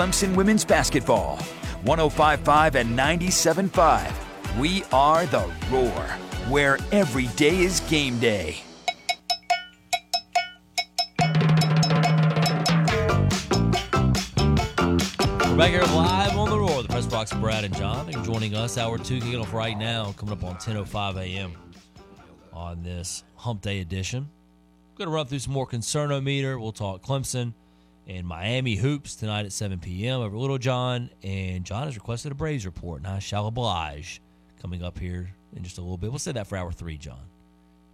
Clemson women's basketball. 1055 and 975. We are the Roar, where every day is game day. We're back here live on the Roar, the press box, Brad and John, and joining us, hour two kicking off right now, coming up on 10:05 a.m. on this Hump Day edition. Going to run through some more concernometer. We'll talk Clemson and Miami hoops tonight at 7 p.m. over Littlejohn, and John has requested a Braves report, and I shall oblige. Coming up here in just a little bit. We'll say that for hour three, John.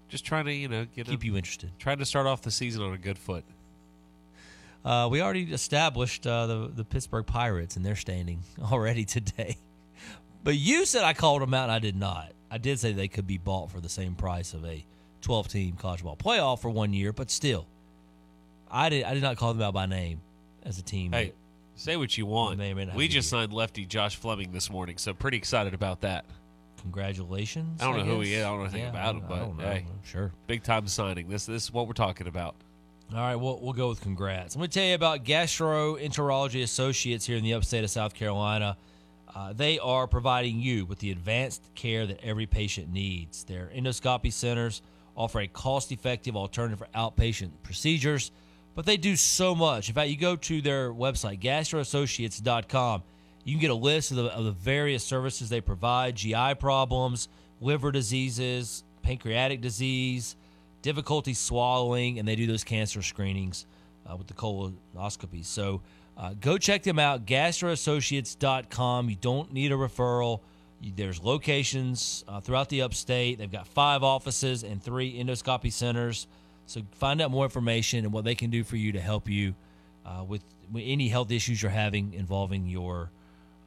Just trying to, you know, get Keep a, you interested. trying to start off the season on a good foot. Uh, we already established uh, the the Pittsburgh Pirates and their standing already today. But you said I called them out, and I did not. I did say they could be bought for the same price of a 12 team college ball playoff for one year, but still, I did I did not call them out by name as a team. Hey, say what you want. May or may not We have just signed lefty Josh Fleming this morning, so pretty excited about that. Congratulations. I don't know who he is. I don't know anything Yeah, about I him, I but don't know. hey. sure. Big time signing. This this is what we're talking about. All right, we'll, we'll go with congrats. I'm going to tell you about Gastroenterology Associates here in the upstate of South Carolina. Uh, they are providing you with the advanced care that every patient needs. Their endoscopy centers offer a cost effective alternative for outpatient procedures, but they do so much. In fact, you go to their website, gastroassociates.com, you can get a list of the, of the various services they provide GI problems, liver diseases, pancreatic disease difficulty swallowing, and they do those cancer screenings uh, with the colonoscopy. So uh, go check them out, gastroassociates.com. You don't need a referral. There's locations uh, throughout the upstate. They've got five offices and three endoscopy centers. So find out more information and what they can do for you to help you uh, with, any health issues you're having involving your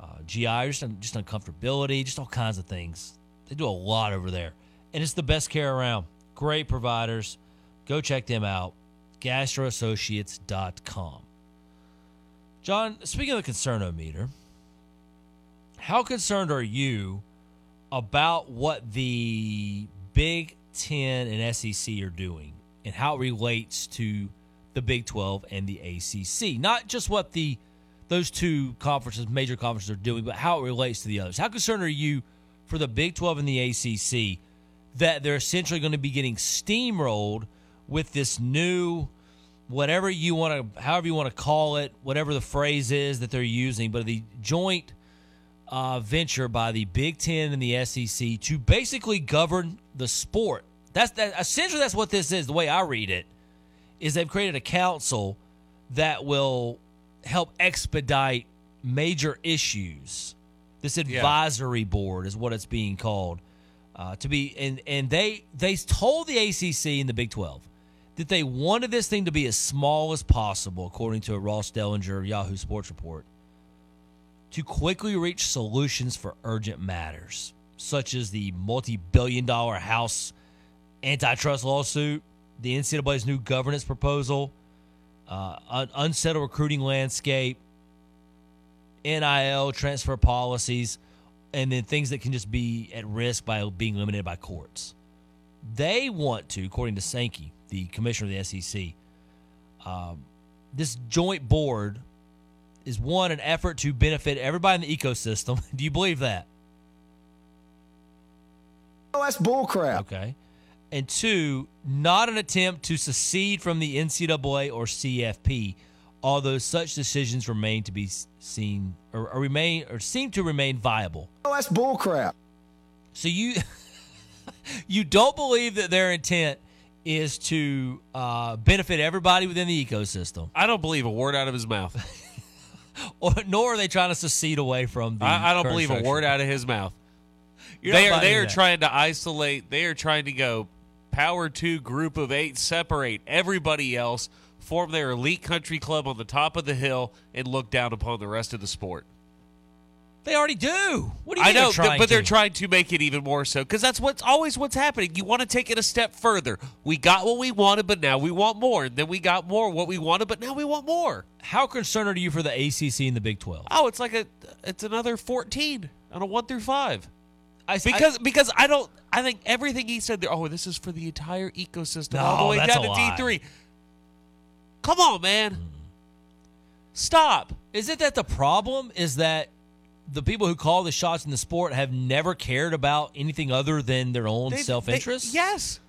uh, GI, or just, just uncomfortability, just all kinds of things. They do a lot over there. And it's the best care around. Great providers. Go check them out. GastroAssociates.com. John, speaking of the concernometer, how concerned are you about what the Big Ten and SEC are doing and how it relates to the Big 12 and the ACC? Not just what the those two conferences, major conferences, are doing, but how it relates to the others. How concerned are you for the Big 12 and the ACC that they're essentially going to be getting steamrolled with this new whatever you want to however you want to call it whatever the phrase is that they're using but the joint uh, venture by the big ten and the sec to basically govern the sport that's that essentially that's what this is the way i read it is they've created a council that will help expedite major issues. This advisory board is what it's being called uh, to be and and they they told the ACC and the Big 12 that they wanted this thing to be as small as possible, according to a Ross Dellenger Yahoo Sports report, to quickly reach solutions for urgent matters, such as the multi-billion-dollar House antitrust lawsuit, the NCAA's new governance proposal, uh, un- unsettled recruiting landscape, NIL transfer policies and then things that can just be at risk by being eliminated by courts. They want to, according to Sankey, the commissioner of the SEC, um, this joint board is one an effort to benefit everybody in the ecosystem. Do you believe that? Oh, that's bullcrap. Okay. And two, not an attempt to secede from the NCAA or CFP, although such decisions remain to be seen or, or remain or seem to remain viable. Oh, that's bullcrap. So you you don't believe that their intent is to uh, benefit everybody within the ecosystem, I don't believe a word out of his mouth. or nor are they trying to secede away from the. I, I don't current believe a word out of his mouth. You're they are they are that. trying to isolate. They are trying to go power two group of eight, separate everybody else, form their elite country club on the top of the hill, and look down upon the rest of the sport. They already do. What do you I they're know, trying but they're trying to make it even more so because that's what's always what's happening. You want to take it a step further. We got what we wanted, but now we want more. And then we got more what we wanted, but now we want more. How concerned are you for the ACC and the Big Twelve? Oh, it's like a it's another fourteen on a one through five. I, Because because I don't I think everything he said there. Oh, this is for the entire ecosystem all the way down to. D three. Come on, man. Stop. Isn't that the problem? Is that the people who call the shots in the sport have never cared about anything other than their own self interest? Yes.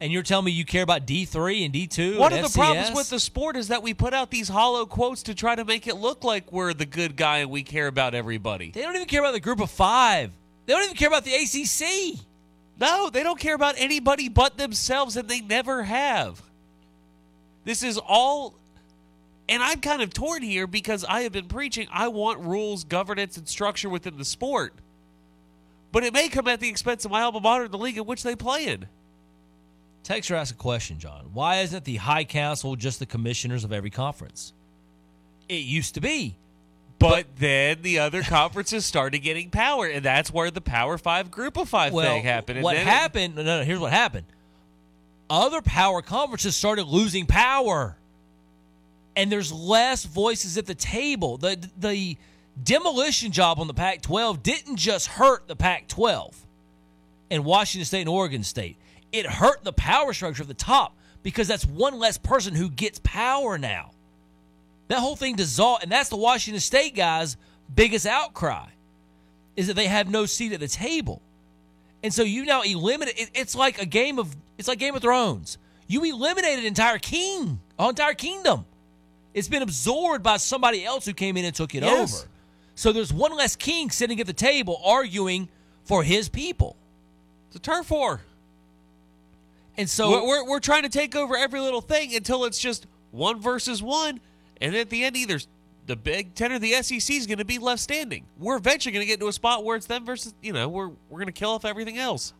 And you're telling me you care about D three and D two? One of the problems with the sport is that we put out these hollow quotes to try to make it look like we're the good guy and we care about everybody. they don't even care about the group of five. They don't even care about the ACC. No, they don't care about anybody but themselves, and they never have. This is all. And I'm kind of torn here because I have been preaching I want rules, governance, and structure within the sport. But it may come at the expense of my alma mater, the league in which they play in. Texter asked a question, John. Why isn't the High Council just the commissioners of every conference? It used to be. But, then the other conferences started getting power, and that's where the Power Five Group of Five well, thing happened. And what then it- happened? No, no, here's what happened. Other power conferences started losing power, and there's less voices at the table. the The demolition job on the Pac-12 didn't just hurt the Pac-12 and Washington State and Oregon State. It hurt the power structure at the top because that's one less person who gets power now. That whole thing dissolved, and that's the Washington State guys' biggest outcry is that they have no seat at the table. And so you now eliminate it, it's like a game of it's like Game of Thrones. You eliminated an entire king, an entire kingdom. It's been absorbed by somebody else who came in and took it Yes. over. So there's one less king sitting at the table arguing for his people. It's a turf war. And so we're, we're, we're trying to take over every little thing until it's just one versus one. And at the end, either the Big Ten or the SEC is going to be left standing. We're eventually going to get to a spot where it's them versus, you know, we're, we're going to kill off everything else.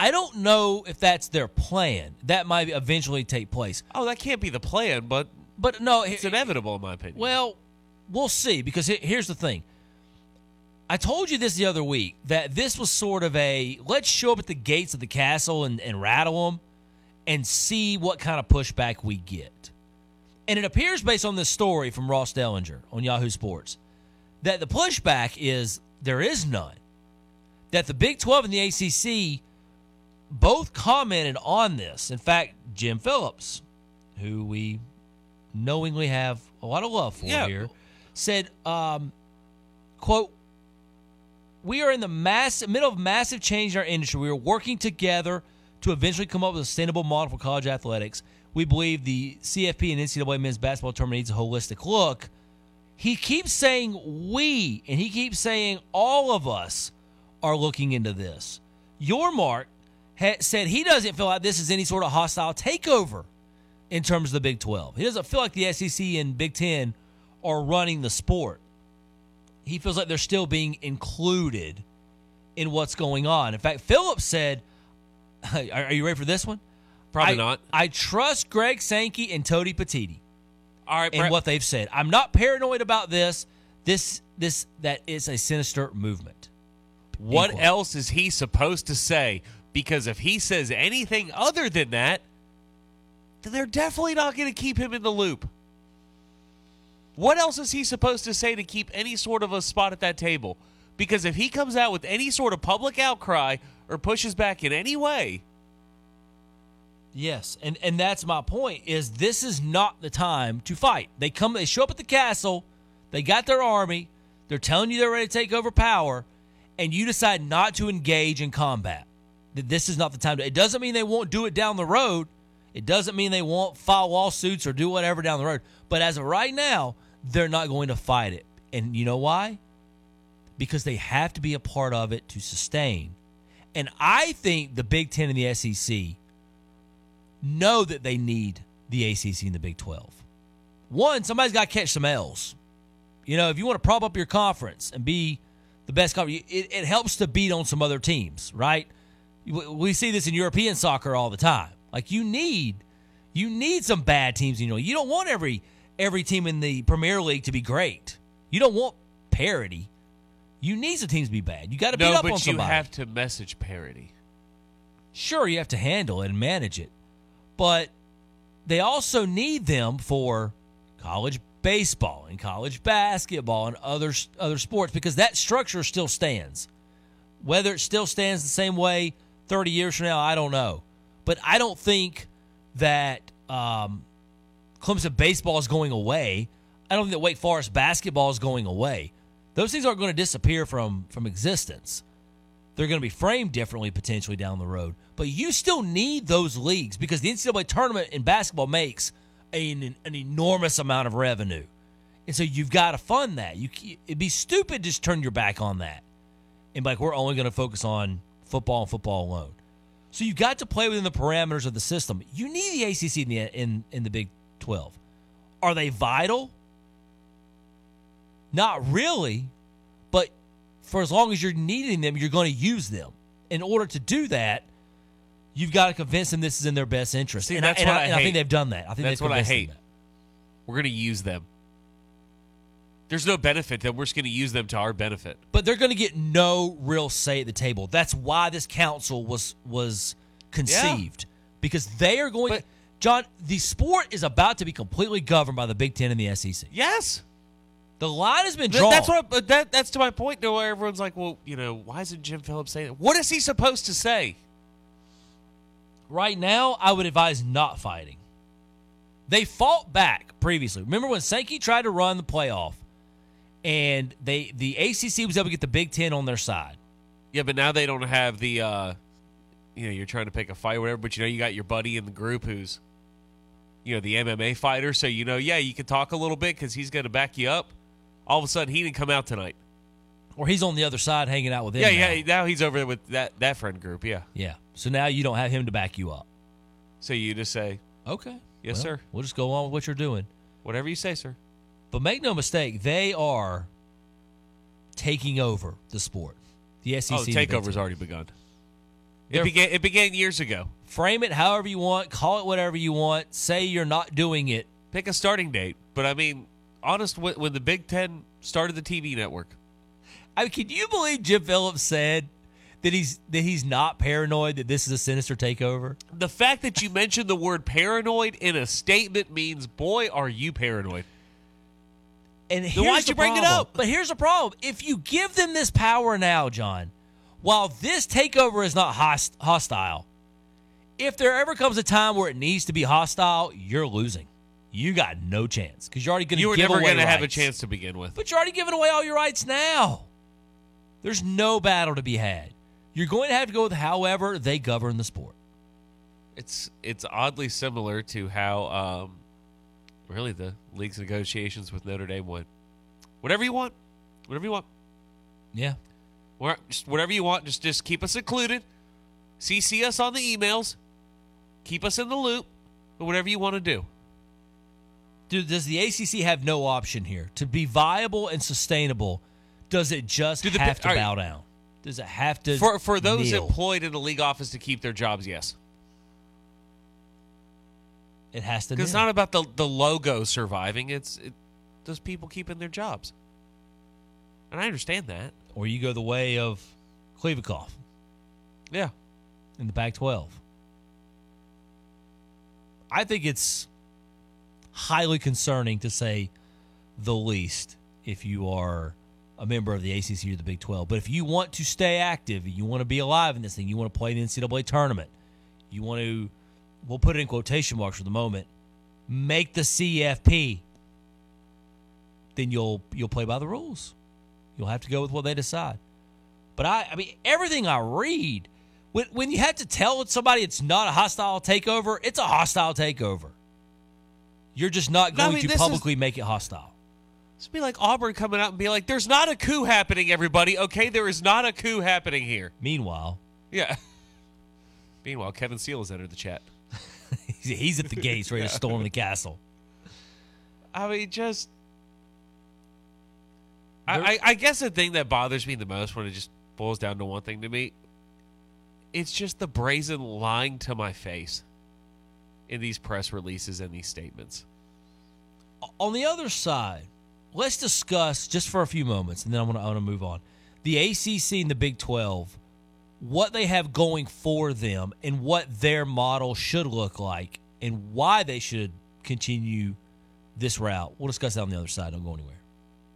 I don't know if that's their plan. That might eventually take place. Oh, that can't be the plan, but But no, it's inevitable, in my opinion. Well, we'll see because here's the thing. I told you this the other week that this was sort of a let's show up at the gates of the castle and, and rattle them and see what kind of pushback we get. And it appears based on this story from Ross Dellenger on Yahoo Sports that the pushback is there is none. That the Big 12 and the ACC both commented on this. In fact, Jim Phillips, who we knowingly have a lot of love for Yeah. here, said, um, quote, we are in the mass, middle of massive change in our industry. We are working together to eventually come up with a sustainable model for college athletics. We believe the CFP and NCAA men's basketball tournament needs a holistic look. He keeps saying we, and he keeps saying all of us are looking into this. Yormark said he doesn't feel like this is any sort of hostile takeover in terms of the Big 12. He doesn't feel like the SEC and Big 10 are running the sport. He feels like they're still being included in what's going on. In fact, Phillips said, are you ready for this one? Probably I- not. I trust Greg Sankey and Tony Petitti All right, in Brett, what they've said. I'm not paranoid about this. This this that is a sinister movement. what Equal. else is he supposed to say? Because if he says anything other than that, then they're definitely not going to keep him in the loop. What else is he supposed to say to keep any sort of a spot at that table? Because if he comes out with any sort of public outcry or pushes back in any way, Yes, and and that's my point. Is this is not the time to fight? They come, they show up at the castle, they got their army, they're telling you they're ready to take over power, and you decide not to engage in combat. That this is not the time to. It doesn't mean they won't do it down the road. It doesn't mean they won't file lawsuits or do whatever down the road. But as of right now, they're not going to fight it. And you know why? Because they have to be a part of it to sustain. And I think the Big Ten and the SEC know that they need the ACC and the Big 12. One, somebody's got to catch some L's. You know, if you want to prop up your conference and be the best conference, it, it helps to beat on some other teams, right? We see this in European soccer all the time. Like you need, you need some bad teams. You know, you don't want every every team in the Premier League to be great. You don't want parity. You need some teams to be bad. You got to beat up on somebody. but you have to message parity. Sure, you have to handle it and manage it, but they also need them for college baseball and college basketball and other other sports because that structure still stands. Whether it still stands the same way 30 years from now, I don't know. But I don't think that um, Clemson baseball is going away. I don't think that Wake Forest basketball is going away. Those things aren't going to disappear from from existence. They're going to be framed differently potentially down the road. But you still need those leagues because the NCAA tournament in basketball makes an, an enormous amount of revenue. And so you've got to fund that. You it'd be stupid to just turn your back on that. And like we're only going to focus on football and football alone. So you've got to play within the parameters of the system. You need the ACC in the in, in the Big 12. Are they vital? Not really, but for as long as you're needing them, you're going to use them. In order to do that, you've got to convince them this is in their best interest. See, and that's I, and what I, I and I think they've done that. I think That's they've what I hate. that. We're going to use them. There's no benefit that we're just going to use them to our benefit. but they're going to get no real say at the table. That's why this council was was conceived because they are going. But- John, the sport is about to be completely governed by the Big Ten and the SEC. Yes. The line has been drawn. That's what. But that that's to my point. Though, where everyone's like, "Well, you know, why isn't Jim Phillips saying that? What is he supposed to say?" Right now, I would advise not fighting. They fought back previously. Remember when Sankey tried to run the playoff, and they the ACC was able to get the Big Ten on their side. Yeah, but now they don't have the. uh You know, you're trying to pick a fight, or whatever. But you know, you got your buddy in the group who's, you know, the MMA fighter. So you know, yeah, you can talk a little bit because he's going to back you up. All of a sudden, he didn't come out tonight. Or he's on the other side hanging out with them. Yeah, now. yeah. Now he's over there with that that friend group. Yeah. yeah. So now you don't have him to back you up. So you just say Okay. Yes, Well, sir. We'll just go on with what you're doing. whatever you say, sir. But make no mistake, they are taking over the sport. The SEC. Oh, the takeover's already begun. It began. It began years ago. Frame it however you want, call it whatever you want, say you're not doing it. Pick a starting date. But I mean, honest, when the Big Ten started the TV network, I mean, can you believe Jim Phillips said that he's that he's not paranoid that this is a sinister takeover? the fact that you mentioned the word paranoid in a statement means, boy, are you paranoid. And Then why'd the you bring it up? But here's the problem: if you give them this power now, John, while this takeover is not host- hostile, if there ever comes a time where it needs to be hostile, you're losing. You got no chance because you're already going to You were never going to have a chance to begin with. But you're already giving away all your rights now. There's no battle to be had. You're going to have to go with however they govern the sport. It's it's oddly similar to how um, really the league's negotiations with Notre Dame went. Whatever you want, whatever you want, Yeah. Just whatever you want. Just just keep us included. CC us on the emails. Keep us in the loop. But whatever you want to do. Dude, does the ACC have no option here to be viable and sustainable? Does it just Do the- have to all right. bow down? Does it have to For for those kneel? employed in the league office to keep their jobs, yes. It has to. It's not about the the logo surviving. It's it, those people keeping their jobs. And I understand that. or you go the way of Kliavkoff Yeah. in the Pac-12. I think it's highly concerning to say the least if you are a member of the ACC or the Big 12. But if you want to stay active, you want to be alive in this thing, you want to play in the NCAA tournament, you want to, we'll put it in quotation marks for the moment, make the CFP, then you'll you'll play by the rules. You'll have to go with what they decide. But I, I mean, everything I read, when, when you have to tell somebody it's not a hostile takeover, it's a hostile takeover. You're just not No, I going mean, to this is- publicly make it hostile. It's be like Auburn coming out and be like, "There's not a coup happening, everybody. Okay, there is not a coup happening here." Meanwhile, Yeah. Meanwhile, Kevin Seal has entered the chat. he's, at the gates ready to storm the castle. I mean, just. I, I, I guess the thing that bothers me the most when it just boils down to one thing to me, it's just the brazen lying to my face in these press releases and these statements. On the other side, let's discuss just for a few moments, and then I want to, I want to move on. The ACC and the Big 12, what they have going for them, and what their model should look like, and why they should continue this route. We'll discuss that on the other side. Don't go anywhere.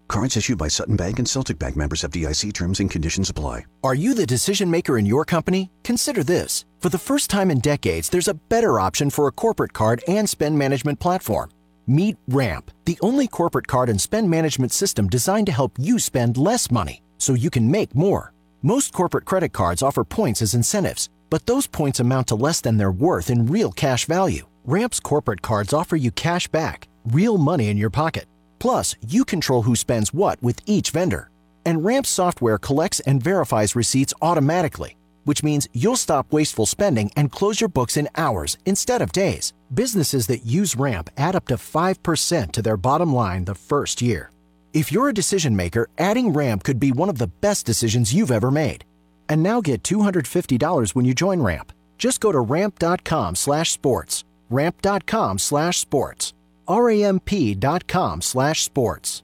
Cards issued by Sutton Bank and Celtic Bank members FDIC terms and conditions apply. Are you the decision maker in your company? Consider this. For the first time in decades, there's a better option for a corporate card and spend management platform. Meet Ramp, the only corporate card and spend management system designed to help you spend less money so you can make more. Most corporate credit cards offer points as incentives, but those points amount to less than their worth in real cash value. Ramp's corporate cards offer you cash back, real money in your pocket. Plus, you control who spends what with each vendor. And Ramp's software collects and verifies receipts automatically, which means you'll stop wasteful spending and close your books in hours instead of days. Businesses that use Ramp add up to 5% to their bottom line the first year. If you're a decision maker, adding Ramp could be one of the best decisions you've ever made. And now get $250 when you join Ramp. Just go to ramp.com slash sports. Ramp.com slash sports. R-A-M-P.com slash sports.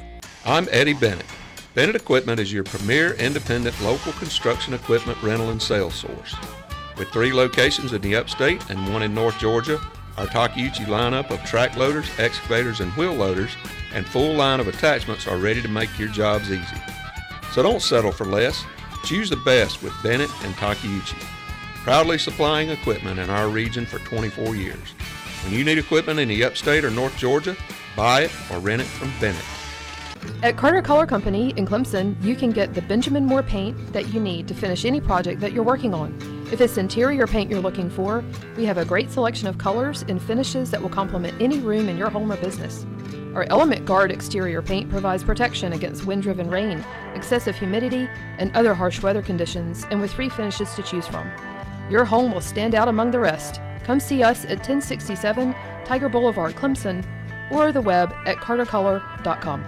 I'm Eddie Bennett. Bennett Equipment is your premier independent local construction equipment rental and sales source. With three locations in the upstate and one in North Georgia, our Takeuchi lineup of track loaders, excavators, and wheel loaders and full line of attachments are ready to make your jobs easy. So don't settle for less. Choose the best with Bennett and Takeuchi. Proudly supplying equipment in our region for 24 years. When you need equipment in the upstate or North Georgia, buy it or rent it from Bennett. At Carter Color Company in Clemson, you can get the Benjamin Moore paint that you need to finish any project that you're working on. If it's interior paint you're looking for, we have a great selection of colors and finishes that will complement any room in your home or business. Our Element Guard exterior paint provides protection against wind driven rain, excessive humidity, and other harsh weather conditions, and with three finishes to choose from. Your home will stand out among the rest. Come see us at 1067 Tiger Boulevard, Clemson, or the web at cartercolor.com.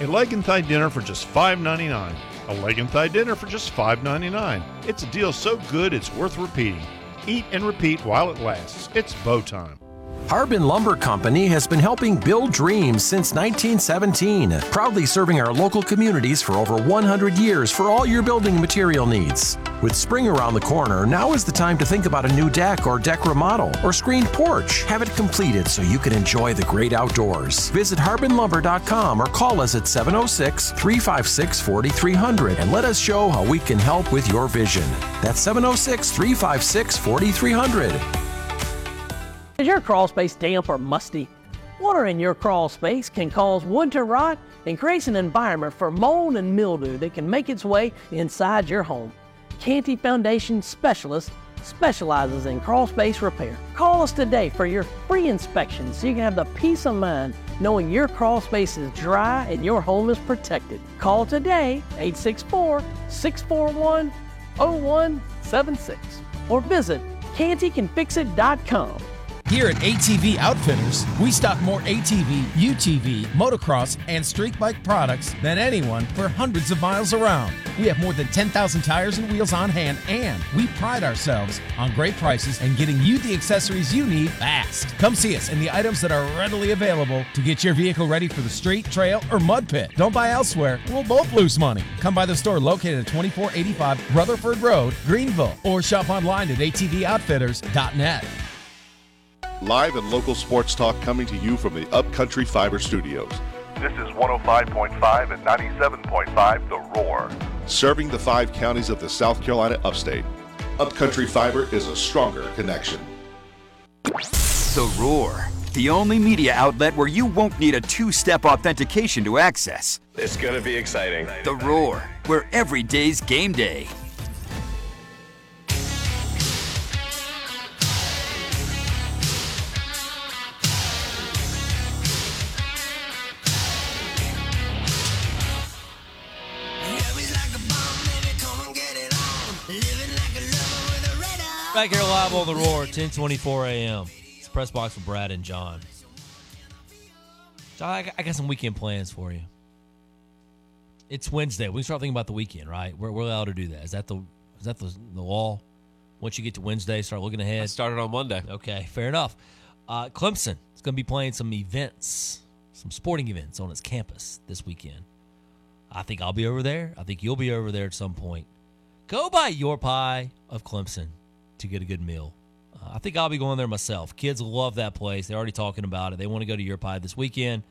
A leg and thigh dinner for just $5.99. A leg and thigh dinner for just $5.99. It's a deal so good it's worth repeating. Eat and repeat while it lasts. It's Bo time. Harbin Lumber Company has been helping build dreams since 1917, proudly serving our local communities for over 100 years for all your building material needs. With spring around the corner, now is the time to think about a new deck or deck remodel or screened porch. Have it completed so you can enjoy the great outdoors. Visit harbinlumber.com or call us at 706 356 4300 and let us show how we can help with your vision. That's 706 356 4300. Is your crawl space damp or musty? Water in your crawl space can cause wood to rot and creates an environment for mold and mildew that can make its way inside your home. Canty Foundation Specialist specializes in crawl space repair. Call us today for your free inspection so you can have the peace of mind knowing your crawl space is dry and your home is protected. Call today 864 641 0176 or visit cantycanfixit.com. Here at ATV Outfitters, we stock more ATV, UTV, motocross, and street bike products than anyone for hundreds of miles around. We have more than 10,000 tires and wheels on hand, and we pride ourselves on great prices and getting you the accessories you need fast. Come see us and the items that are readily available to get your vehicle ready for the street, trail, or mud pit. Don't buy elsewhere, we'll both lose money. Come by the store located at 2485 Rutherford Road, Greenville, or shop online at atvoutfitters.net. Live and local sports talk coming to you from the Upcountry Fiber Studios. This is 105.5 and 97.5 The Roar. Serving the five counties of the South Carolina upstate. Upcountry Fiber is a stronger connection. The Roar, the only media outlet where you won't need a two step authentication to access. It's going to be exciting. The Roar, where every day's game day. Back here live on the Roar, 1024 a.m. It's Press Box with Brad and John. John, I got- some weekend plans for you. It's Wednesday. We can start thinking about the weekend, right? We're, we're allowed to do that. Is that the is that the, the law? Once you get to Wednesday, start looking ahead. I started on Monday. Okay, fair enough. Uh, Clemson is going to be playing some events, some sporting events on its campus this weekend. I think I'll be over there. I think you'll be over there at some point. Go buy Your Pie of Clemson to get a good meal. Uh, I think I'll be going there myself. Kids love that place. They're already talking about it. They want to go to Your Pie this weekend.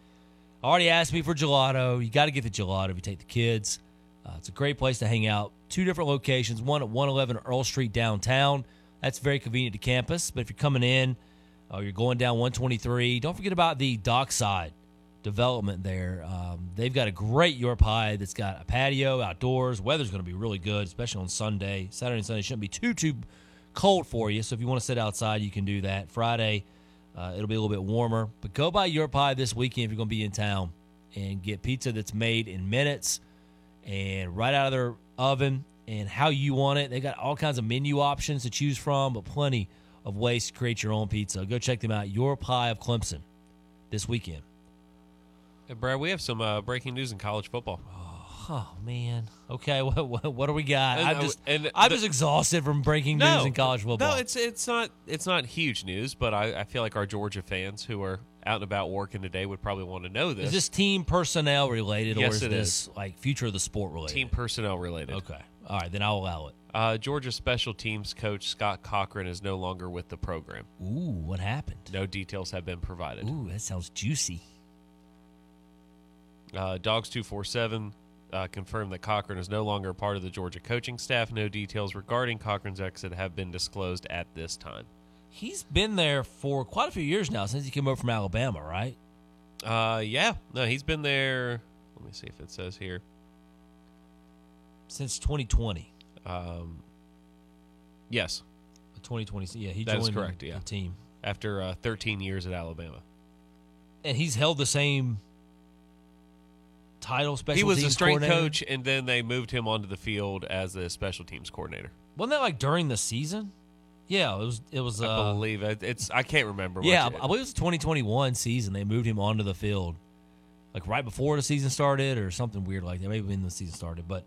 Already asked me for gelato. You got to get the gelato if you take the kids. Uh, it's a great place to hang out. Two different locations. One at 111 Earl Street downtown. That's very convenient to campus. But if you're coming in, uh, you're going down 123. Don't forget about the dockside development there. Um, they've got a great Your Pie that's got a patio outdoors. Weather's going to be really good, especially on Sunday. Saturday and Sunday shouldn't be too too cold for you. So if you want to sit outside, you can do that. Friday, uh, it'll be a little bit warmer. But go by Your Pie this weekend if you're going to be in town and get pizza that's made in minutes and right out of their oven and how you want it. They got all kinds of menu options to choose from, but plenty of ways to create your own pizza. Go check them out. Your Pie of Clemson this weekend. Hey, Brad, we have some uh, breaking news in college football. Oh man. Okay, what what, what do we got? And, I'm just and I'm the- just exhausted from breaking news in college football. No, it's it's not it's not huge news, but I, I feel like our Georgia fans who are out and about working today would probably want to know this. is this team personnel related or is this like future of the sport related? team personnel related? Okay. All right, then I'll allow it. Uh, Georgia special teams coach Scott Cochran is no longer with the program. Ooh, what happened? No details have been provided. Ooh, that sounds juicy. Uh, Dogs two four seven uh, confirmed that Cochran is no longer part of the Georgia coaching staff. No details regarding Cochran's exit have been disclosed at this time. He's been there for quite a few years now since he came over from Alabama, right? Uh, yeah, no, he's been there. Let me see if it says here. Since 2020. Um, yes, 2020. Yeah, he that joined correct. the Yeah, team. after uh, 13 years at Alabama. And he's held the same title special he was a teams strength coordinator? coach, and then they moved him onto the field as a special teams coordinator. Wasn't that like during the season? Yeah, it was. It was. I Uh, believe it, it's. I can't remember. yeah, much. I believe it was the 2021 season. They moved him onto the field, like right before the season started, or something weird like that. Maybe when the season started, but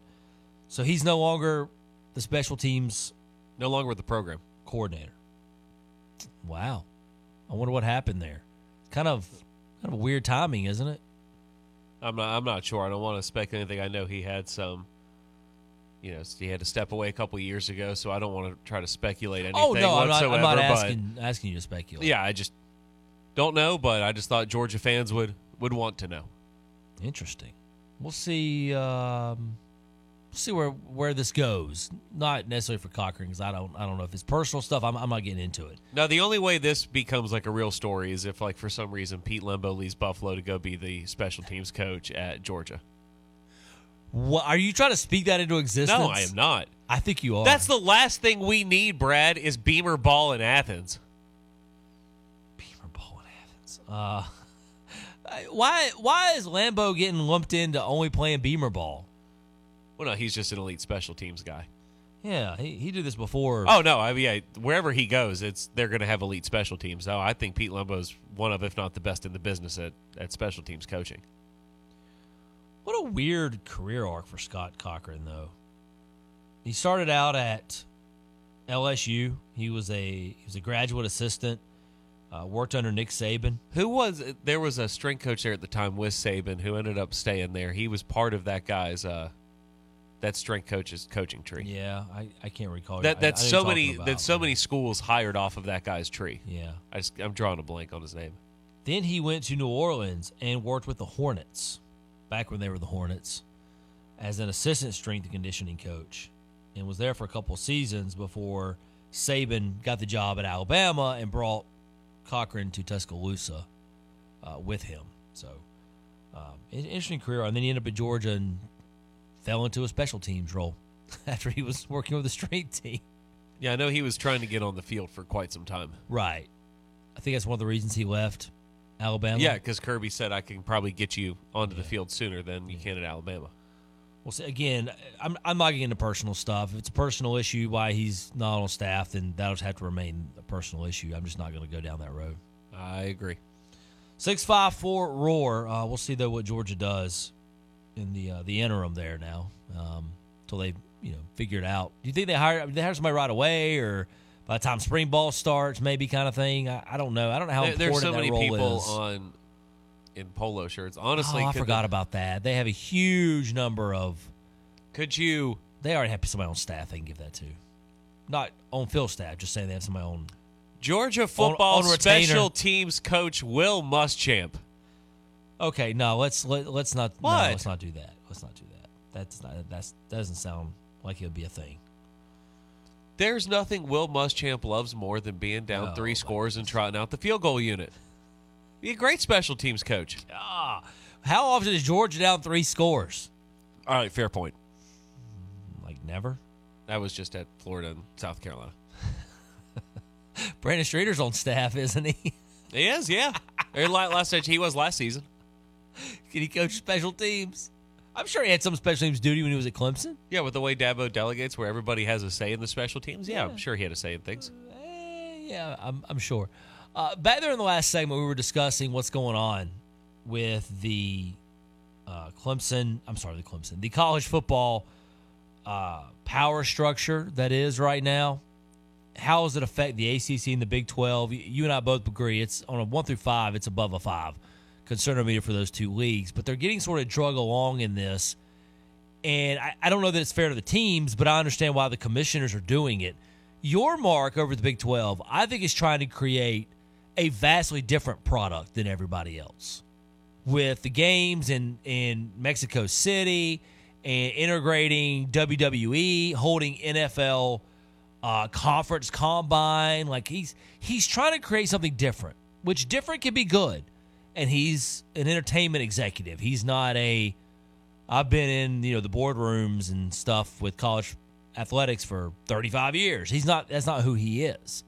so he's no longer the special teams no longer with the program coordinator. Wow, I wonder what happened there. Kind of, kind of weird timing, isn't it? I'm not. I'm not sure. I don't want to speculate anything. I know he had some. You know, he had to step away a couple years ago, so I don't want to try to speculate anything oh no, I'm not. I'm not asking asking you to speculate. yeah, I just don't know, but I just thought Georgia fans would would want to know. Interesting. We'll see. Um, see where where this goes. Not necessarily for Cochran, because I don't I don't know if it's personal stuff. I'm I'm not getting into it. Now, the only way this becomes like a real story is if, like, for some reason, Pete Lembo leaves Buffalo to go be the special teams coach at Georgia. What are you trying to speak that into existence? No, I am not. I think you are. That's the last thing we need, Brad, is Beamer ball in Athens. Beamer Ball in Athens. Uh, why why is Lembo getting lumped into only playing Beamer ball? Well, no, he's just an elite special teams guy. Yeah, he, he did this before. Oh no, I mean, yeah, wherever he goes, it's they're going to have elite special teams. No, I think Pete Lembo's one of, if not the best in the business at, at special teams coaching. What a weird career arc for Scott Cochran, though. He started out at LSU. He was a he was a graduate assistant. Uh, worked under Nick Saban. Who was there was a strength coach there at the time with Saban who ended up staying there. He was part of that guy's uh, that strength coach's coaching tree. Yeah, I, I can't recall. That I- that's I know so many that so many schools hired off of that guy's tree. Yeah. I just I'm drawing a blank on his name. Then he went to New Orleans and worked with the Hornets, back when they were the Hornets, as an assistant strength and conditioning coach, and was there for a couple seasons before Saban got the job at Alabama and brought Cochran to Tuscaloosa uh, with him. So, um, an interesting career. And then he ended up at Georgia and fell into a special teams role after he was working with the straight team. Yeah, I know he was trying to get on the field for quite some time. Right. I think that's one of the reasons he left Alabama. Yeah, because Kirby said I can probably get you onto the field sooner than you can at Alabama. Well, see, again, I'm, I'm not getting into personal stuff. If it's a personal issue why he's not on staff, then that'll have to remain a personal issue. I'm just not going to go down that road. I agree. 654 Roar. Uh, we'll see, though, what Georgia does in the uh, the interim there now um, until they you know figure it out. Do you think they hire, they hire somebody right away or by the time spring ball starts, maybe kind of thing. I, I don't know. I don't know how There- important there's so that many role people is. on in polo shirts. Honestly, oh, I forgot the- about that. They have a huge number of. Could you? They already have somebody on staff they can give that to. Not on field staff. Just saying they have somebody on. Georgia football on retainer. special teams coach Will Muschamp. Okay, no, let's let, let's not. No, What? let's not do that. Let's not do that. That's not. That's that doesn't sound like it would be a thing. There's nothing Will Muschamp loves more than being down three scores and trotting out the field goal unit. Be a great special teams coach. Ah, how often is Georgia down three scores? All right, fair point. Like never. That was just at Florida and South Carolina. Brandon Streeter's on staff, isn't he? He is, yeah. Or la- last he was last season. Can he coach special teams? I'm sure he had some special teams duty when he was at Clemson. Yeah, with the way Dabo delegates, where everybody has a say in the special teams. Yeah, I'm sure he had a say in things. Yeah, I'm, I'm sure. Uh, back there in the last segment, we were discussing what's going on with the uh, Clemson. I'm sorry, the Clemson, the college football uh, power structure that is right now. How does it affect the ACC and the Big 12? You- You and I both agree it's on a one through five, it's above a five concernometer for those two leagues, but they're getting sort of drug along in this. And I, I don't know that it's fair to the teams, but I understand why the commissioners are doing it. Yormark over the Big 12, I think, is trying to create a vastly different product than everybody else. With the games in, in Mexico City and integrating WWE, holding NFL uh, conference combine, like he's he's trying to create something different, which different can be good. And he's an entertainment executive. He's not a I've been in you know the boardrooms and stuff with college athletics for 35 years. He's not. That's not who he is.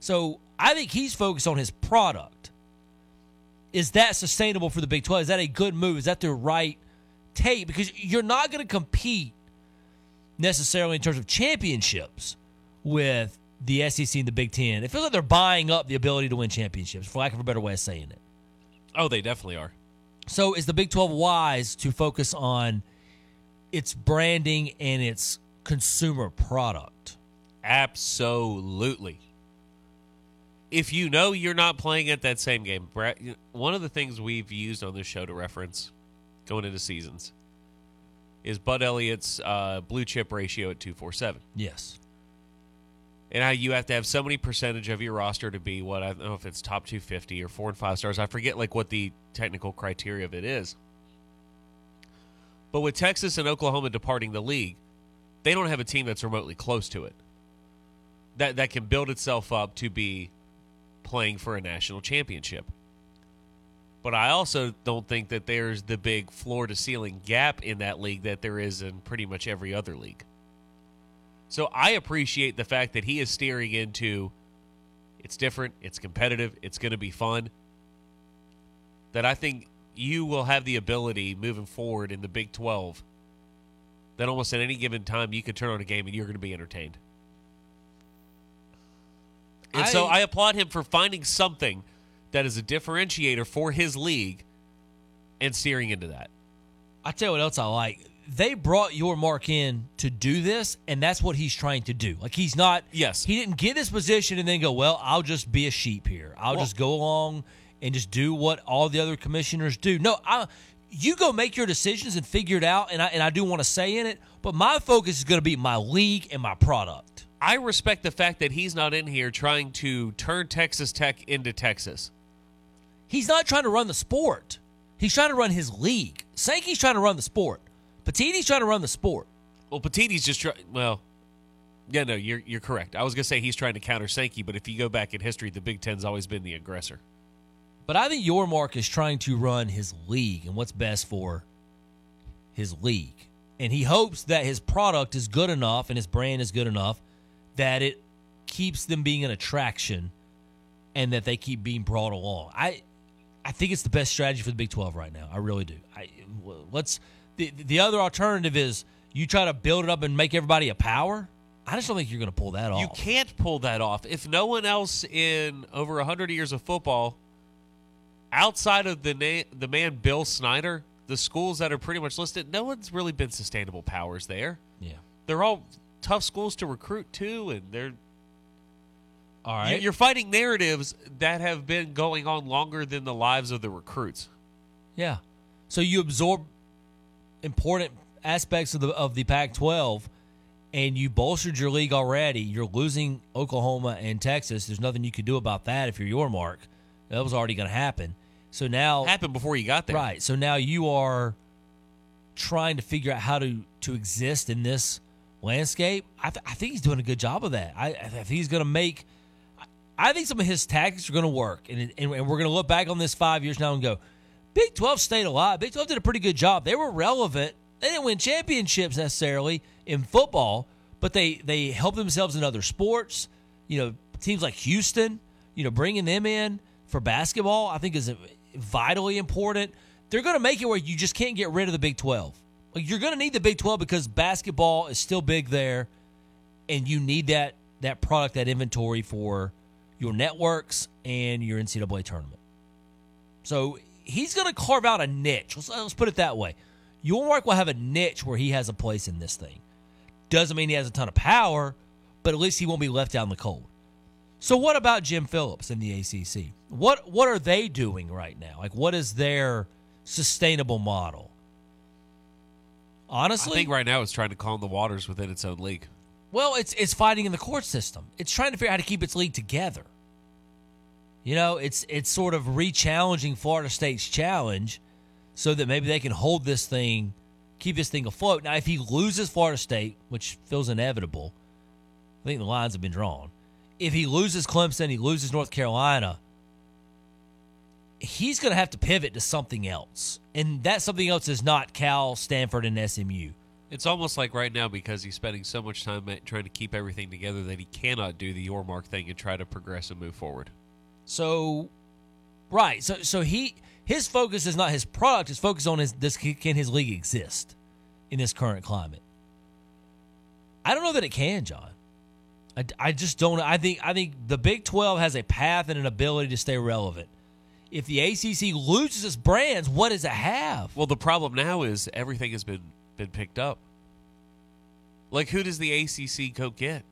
So I think he's focused on his product. Is that sustainable for the Big 12? Is that a good move? Is that the right take? Because you're not going to compete necessarily in terms of championships with the SEC and the Big Ten. It feels like they're buying up the ability to win championships, for lack of a better way of saying it. Oh, they definitely are. So is the Big 12 wise to focus on its branding and its consumer product? Absolutely. If you know you're not playing at that same game, you- one of the things we've used on this show to reference going into seasons is Bud Elliott's uh, blue chip ratio at 247. Yes. And you have to have so many percentage of your roster to be what I don't know if it's top 250 or four and five stars. I forget like what the technical criteria of it is. But with Texas and Oklahoma departing the league, they don't have a team that's remotely close to it. That that can build itself up to be playing for a national championship. But I also don't think that there's the big floor to ceiling gap in that league that there is in pretty much every other league. So I appreciate the fact that he is steering into it's different, it's competitive, it's going to be fun. That I think you will have the ability moving forward in the Big 12 that almost at any given time you could turn on a game and you're going to be entertained. And so I- I applaud him for finding something that is a differentiator for his league and steering into that. I tell you what else I like. They brought Yormark in to do this, and that's what he's trying to do. Like he's not. Yes. He didn't get this position and then go, well, I'll just be a sheep here. I'll Well- just go along and just do what all the other commissioners do. No, I. You go make your decisions and figure it out, and I and I do want to say in it, but my focus is going to be my league and my product. I respect the fact that he's not in here trying to turn Texas Tech into Texas. He's not trying to run the sport. He's trying to run his league. Sankey's trying to run the sport. Petitti's trying to run the sport. Well, Petitti's just trying. Well, yeah, no, you're you're correct. I was gonna say he's trying to counter Sankey, but if you go back in history, the Big Ten's always been the aggressor. But I think Yormark is trying to run his league and what's best for his league. And he hopes that his product is good enough and his brand is good enough that it keeps them being an attraction and that they keep being brought along. I I think it's the best strategy for the Big 12 right now. I really do. I let's the the other alternative is you try to build it up and make everybody a power. I just don't think you're going to pull that off. You can't pull that off if no one else in over hundred years of football, outside of the na- the man Bill Snyder, the schools that are pretty much listed, no one's really been sustainable powers there. Yeah. They're all tough schools to recruit to, and they're All right. You're fighting narratives that have been going on longer than the lives of the recruits. Yeah. So you absorb important aspects of the of the Pac-12 and you bolstered your league already. You're losing Oklahoma and Texas. There's nothing you could do about that if you're Yormark. That was already going to happen. So now Happened before you got there. Right. So now you are trying to figure out how to to exist in this landscape. I, th- I think he's doing a good job of that. I, I think he's going to make. I think some of his tactics are going to work, and, and and we're going to look back on this five years now and go, Big Twelve stayed alive. Big Twelve did a pretty good job. They were relevant. They didn't win championships necessarily in football, but they they helped themselves in other sports. You know, teams like Houston. You know, bringing them in for basketball, I think is vitally important. They're going to make it where you just can't get rid of the Big Twelve. Like you're going to need the Big Twelve because basketball is still big there, and you need that that product, that inventory for your networks and your NCAA tournament. So he's going to carve out a niche. Let's, uh, let's put it that way. Yormark will have a niche where he has a place in this thing. Doesn't mean he has a ton of power, but at least he won't be left out in the cold. So what about Jim Phillips in the ACC? What what are they doing right now? Like what is their sustainable model? Honestly, I think right now it's trying to calm the waters within its own league. well, it's it's fighting in the court system. It's trying to figure out how to keep its league together. You know, it's it's sort of re-challenging Florida State's challenge, so that maybe they can hold this thing, keep this thing afloat. Now, if he loses Florida State, which feels inevitable, I think the lines have been drawn. If he loses Clemson, he loses North Carolina. He's going to have to pivot to something else, and that something else is not Cal, Stanford, and SMU. It's almost like right now because he's spending so much time trying to keep everything together that he cannot do the Yormark thing and try to progress and move forward. So, right. So, so he his focus is not his product. His focus on his this can his league exist in this current climate. I don't know that it can, John. I, I just don't. I think I think the Big Twelve has a path and an ability to stay relevant. If the ACC loses its brands, what does it have? Well, the problem now is everything has been been picked up. Like, who does the ACC go get?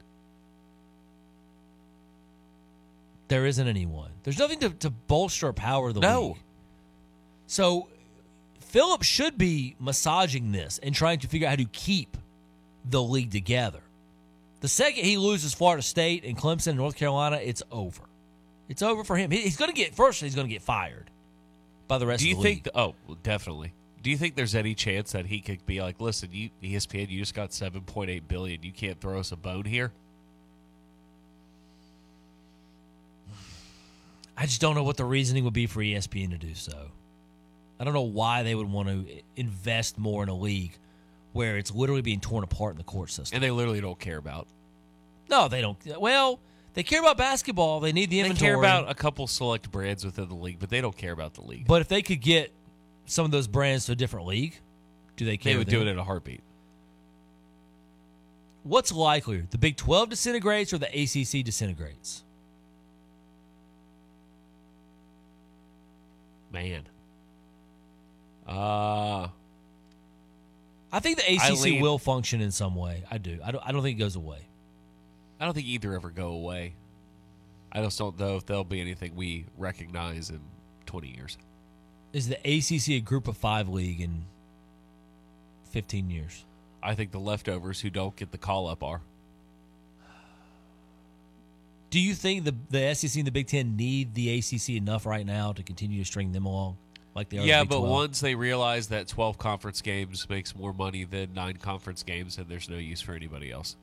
There isn't anyone. There's nothing to, to bolster or power the No. league. So Phillips should be massaging this and trying to figure out how to keep the league together. The second he loses Florida State and Clemson and North Carolina, it's over. It's over for him. He's going to get first. He's going to get fired by the rest Do you of the think? league. oh, definitely. Do you think there's any chance that he could be like, "Listen, you ESPN, you just got 7.8 billion. You can't throw us a bone here." I just don't know what the reasoning would be for ESPN to do so. I don't know why they would want to invest more in a league where it's literally being torn apart in the court system. And they literally don't care about. No, they don't. Well, they care about basketball. They need the inventory. They care about a couple select brands within the league, but they don't care about the league. But if they could get some of those brands to a different league, do they care? They would do it in a heartbeat. What's likelier, the Big 12 disintegrates or the ACC disintegrates? Man. Uh I think the ACC lean- will function in some way. I do. I don't. I don't think it goes away. I don't think either ever go away. I just don't know if there'll be anything we recognize in 20 years. Is the ACC a Group of Five league in 15 years? I think the leftovers who don't get the call up are. Do you think the the SEC and the Big Ten need the ACC enough right now to continue to string them along like they are? Yeah, but once they realize that 12 conference games makes more money than nine conference games, and there's no use for anybody else.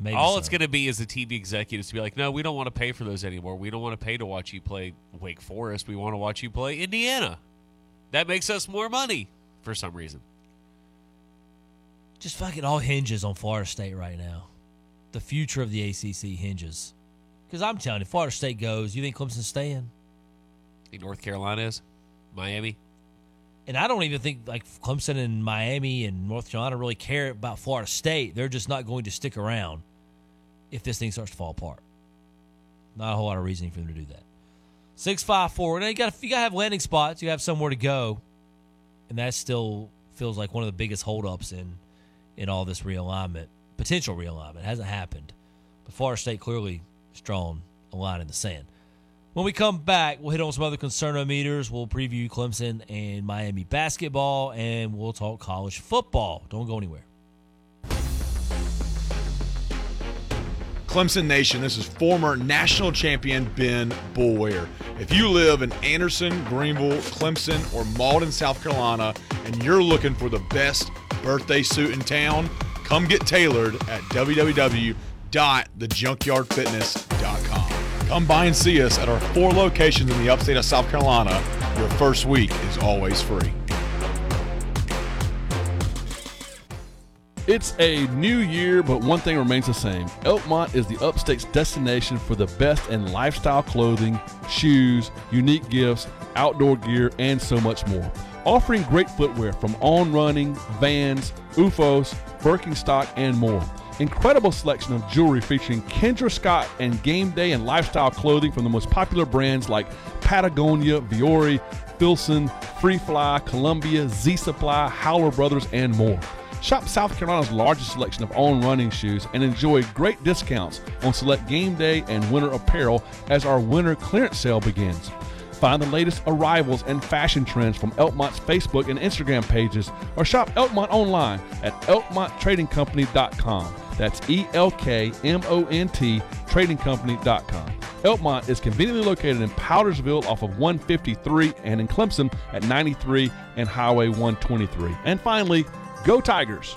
Maybe All so. it's going to be is the TV executives to be like, no, we don't want to pay for those anymore. We don't want to pay to watch you play Wake Forest. We want to watch you play Indiana. That makes us more money for some reason. just fucking all hinges on Florida State right now. The future of the ACC hinges. Because I'm telling you, Florida State goes. You think Clemson's staying? think North Carolina is, Miami. And I don't even think like Clemson and Miami and North Carolina really care about Florida State. They're just not going to stick around if this thing starts to fall apart. Not a whole lot of reasoning for them to do that. Six five four. Now you got you got to have landing spots. You have somewhere to go, and that still feels like one of the biggest holdups in in all this realignment, potential realignment. It hasn't happened, but Florida State clearly just drawing a line in the sand. When we come back, we'll hit on some other concernometers. We'll preview Clemson and Miami basketball, and we'll talk college football. Don't go anywhere. Clemson Nation, this is former national champion Ben Boulware. If you live in Anderson, Greenville, Clemson, or Mauldin, South Carolina, and you're looking for the best birthday suit in town, come get tailored at www.thejunkyardfitness.com. Come by and see us at our four locations in the upstate of South Carolina. Your first week is always free. It's a new year, but one thing remains the same. Elkmont is the upstate's destination for the best in lifestyle clothing, shoes, unique gifts, outdoor gear, and so much more. Offering great footwear from On Running, Vans, OOFOS, Birkenstock, and more. Incredible selection of jewelry featuring Kendra Scott and game day and lifestyle clothing from the most popular brands like Patagonia, Vuori, Filson, Free Fly, Columbia, Z Supply, Howler Brothers, and more. Shop South Carolina's largest selection of on running shoes and enjoy great discounts on select game day and winter apparel as our winter clearance sale begins. Find the latest arrivals and fashion trends from Elkmont's Facebook and Instagram pages or shop Elkmont online at elkmonttradingcompany.com. That's E L K M O N T tradingcompany.com. Elkmont is conveniently located in Powdersville off of 153 and in Clemson at 93 and Highway 123. And finally, Go Tigers!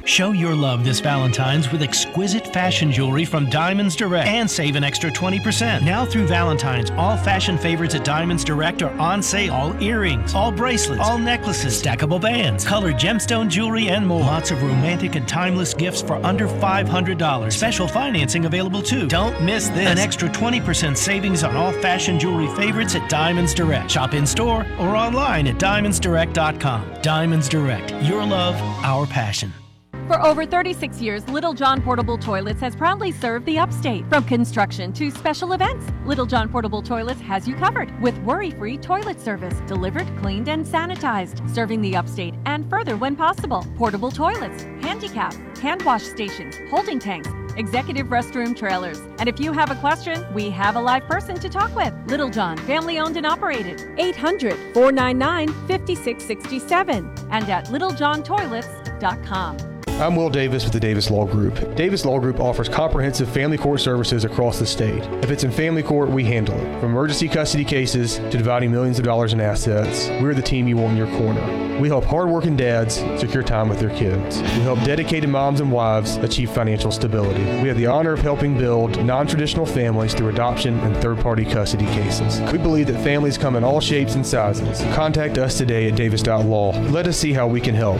Show your love this Valentine's with exquisite fashion jewelry from Diamonds Direct and save an extra 20%. Now through Valentine's, all fashion favorites at Diamonds Direct are on sale. All earrings, all bracelets, all necklaces, stackable bands, colored gemstone jewelry, and more. Lots of romantic and timeless gifts for under $500. Special financing available too. Don't miss this. An extra 20% savings on all fashion jewelry favorites at Diamonds Direct. Shop in store or online at diamondsdirect.com. Diamonds Direct. Your love, our passion. For over 36 years, Little John Portable Toilets has proudly served the upstate. From construction to special events, Little John Portable Toilets has you covered with worry free toilet service, delivered, cleaned, and sanitized, serving the upstate and further when possible. Portable toilets, handicap, hand wash stations, holding tanks, executive restroom trailers. And if you have a question, we have a live person to talk with. Little John, family owned and operated. 800 499 5667 and at littlejohntoilets.com. I'm Will Davis with the Davis Law Group. Davis Law Group offers comprehensive family court services across the state. If it's in family court, we handle it. From emergency custody cases to dividing millions of dollars in assets, we're the team you want in your corner. We help hardworking dads secure time with their kids. We help dedicated moms and wives achieve financial stability. We have the honor of helping build non traditional families through adoption and third party custody cases. We believe that families come in all shapes and sizes. Contact us today at davis.law. Let us see how we can help.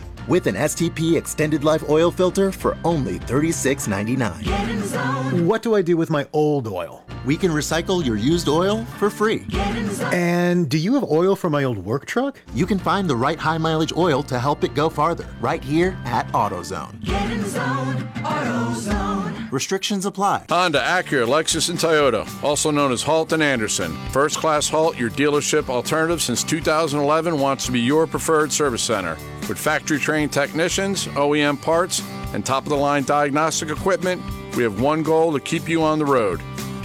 with an STP Extended Life Oil Filter for only $36.99. Get in zone. What do I do with my old oil? We can recycle your used oil for free. Get in zone. And do you have oil for my old work truck? You can find the right high mileage oil to help it go farther right here at AutoZone. Get in zone, AutoZone. Restrictions apply. Honda, Acura, Lexus, and Toyota, also known as Halt and Anderson. First Class Halt, your dealership alternative since 2011, wants to be your preferred service center. With factory trained technicians, OEM parts, and top of the line diagnostic equipment, we have one goal to keep you on the road.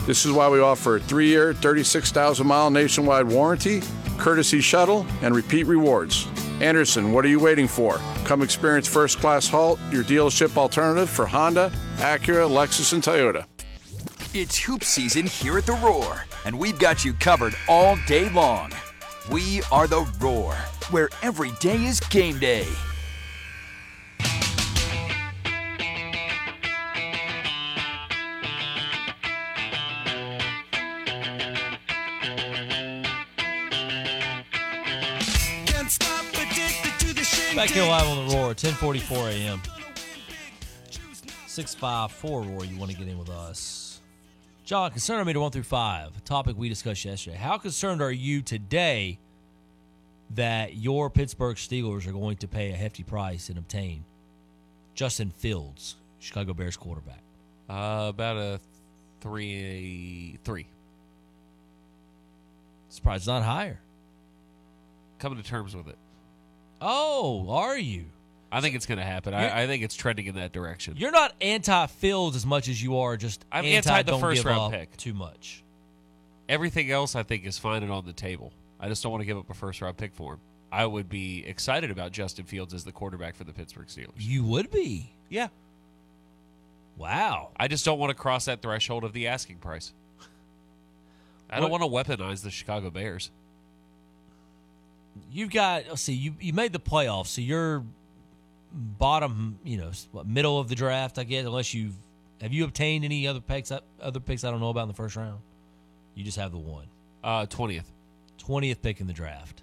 This is why we offer a three year, 36,000 mile nationwide warranty, courtesy shuttle, and repeat rewards. Anderson, what are you waiting for? Come experience First Class Halt, your dealership alternative for Honda, Acura, Lexus, and Toyota. It's hoop season here at the Roar, and we've got you covered all day long. We are the Roar, where every day is game day. Back here live on the Roar, 10:44 a.m. Six five four Roar. You want to get in with us? John, concern meter 1 through 5, a topic we discussed yesterday. How concerned are you today that your Pittsburgh Steelers are going to pay a hefty price and obtain Justin Fields, Chicago Bears quarterback? Uh, about a three, three. Surprised it's not higher. Coming to terms with it. Oh, are you? I think it's going to happen. I, I think it's trending in that direction. You're not anti Fields as much as you are just I'm anti, anti the first round pick. too much. Everything else, I think, is fine and on the table. I just don't want to give up a first round pick for him. I would be excited about Justin Fields as the quarterback for the Pittsburgh Steelers. You would be. Yeah. Wow. I just don't want to cross that threshold of the asking price. I don't want to weaponize the Chicago Bears. You've got let's see, you you made the playoffs, so you're bottom, you know, what, middle of the draft, I guess, unless you've have you obtained any other picks other picks I don't know about in the first round? You just have the one. Uh, 20th. 20th pick in the draft.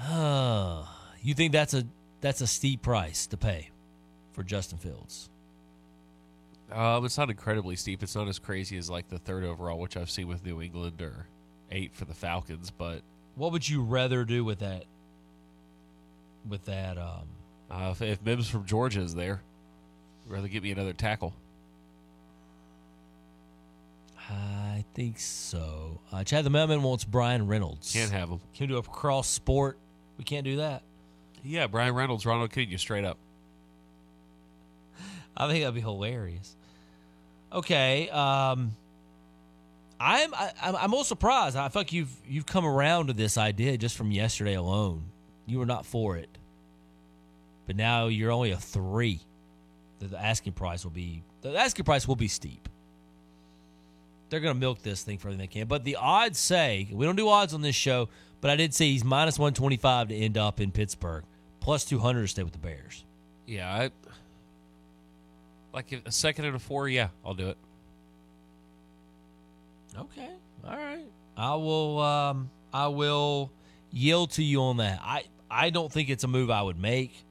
Uh, you think that's a that's a steep price to pay for Justin Fields? Um, it's not incredibly steep. It's not as crazy as like the third overall, which I've seen with New England, or eight for the Falcons. But What would you rather do with that? With that, um, uh, if, if Mims from Georgia is there, rather get me another tackle. I think so. Uh, Chad the Melman wants Bryan Reynolds. Can't have him. Can we do a cross sport? We can't do that. Yeah, Bryan Reynolds, Ronald Acuna, straight up. I think that'd be hilarious. Okay, um, I'm I, I'm I'm a little surprised. I feel like you've you've come around to this idea just from yesterday alone. You were not for it, but now you're only a three. The, the asking price will be the asking price will be steep. They're going to milk this thing for everything they can. But the odds say we don't do odds on this show, but I did say he's minus one twenty five to end up in Pittsburgh, plus two hundred to stay with the Bears. Yeah, I like a second and a four. Yeah, I'll do it. Okay. All right. I will um I will yield to you on that. I I don't think it's a move I would make,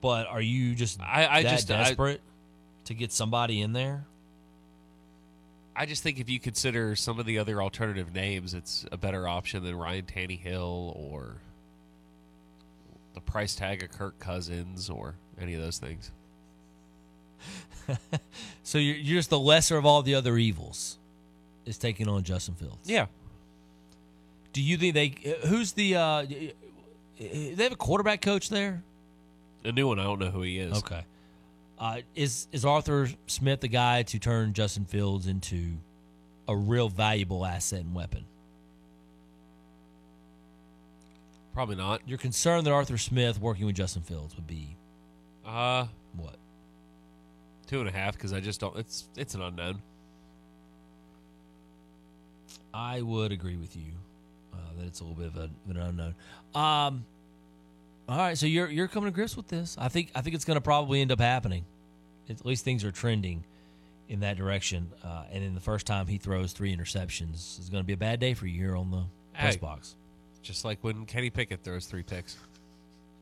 but are you just I- I that just- I- desperate to get somebody in there? I just think if you consider some of the other alternative names, it's a better option than Ryan Tannehill or the price tag of Kirk Cousins or any of those things. So you're, you're just the lesser of all the other evils is taking on Justin Fields. Yeah. Do you think they who's the uh they have a quarterback coach there? A new one. I don't know who he is. Okay. Uh, is is Arthur Smith the guy to turn Justin Fields into a real valuable asset and weapon? Probably not. You're concerned that Arthur Smith working with Justin Fields would be Uh, what? Two and a half because I just don't. It's it's an unknown. I would agree with you uh, that it's a little bit of, a, of an unknown. Um, all right, so you're you're coming to grips with this. I think I think it's going to probably end up happening. At least things are trending in that direction. Uh, and in the first time he throws three interceptions, it's going to be a bad day for you here on the press box. Just like when Kenny Pickett throws three picks.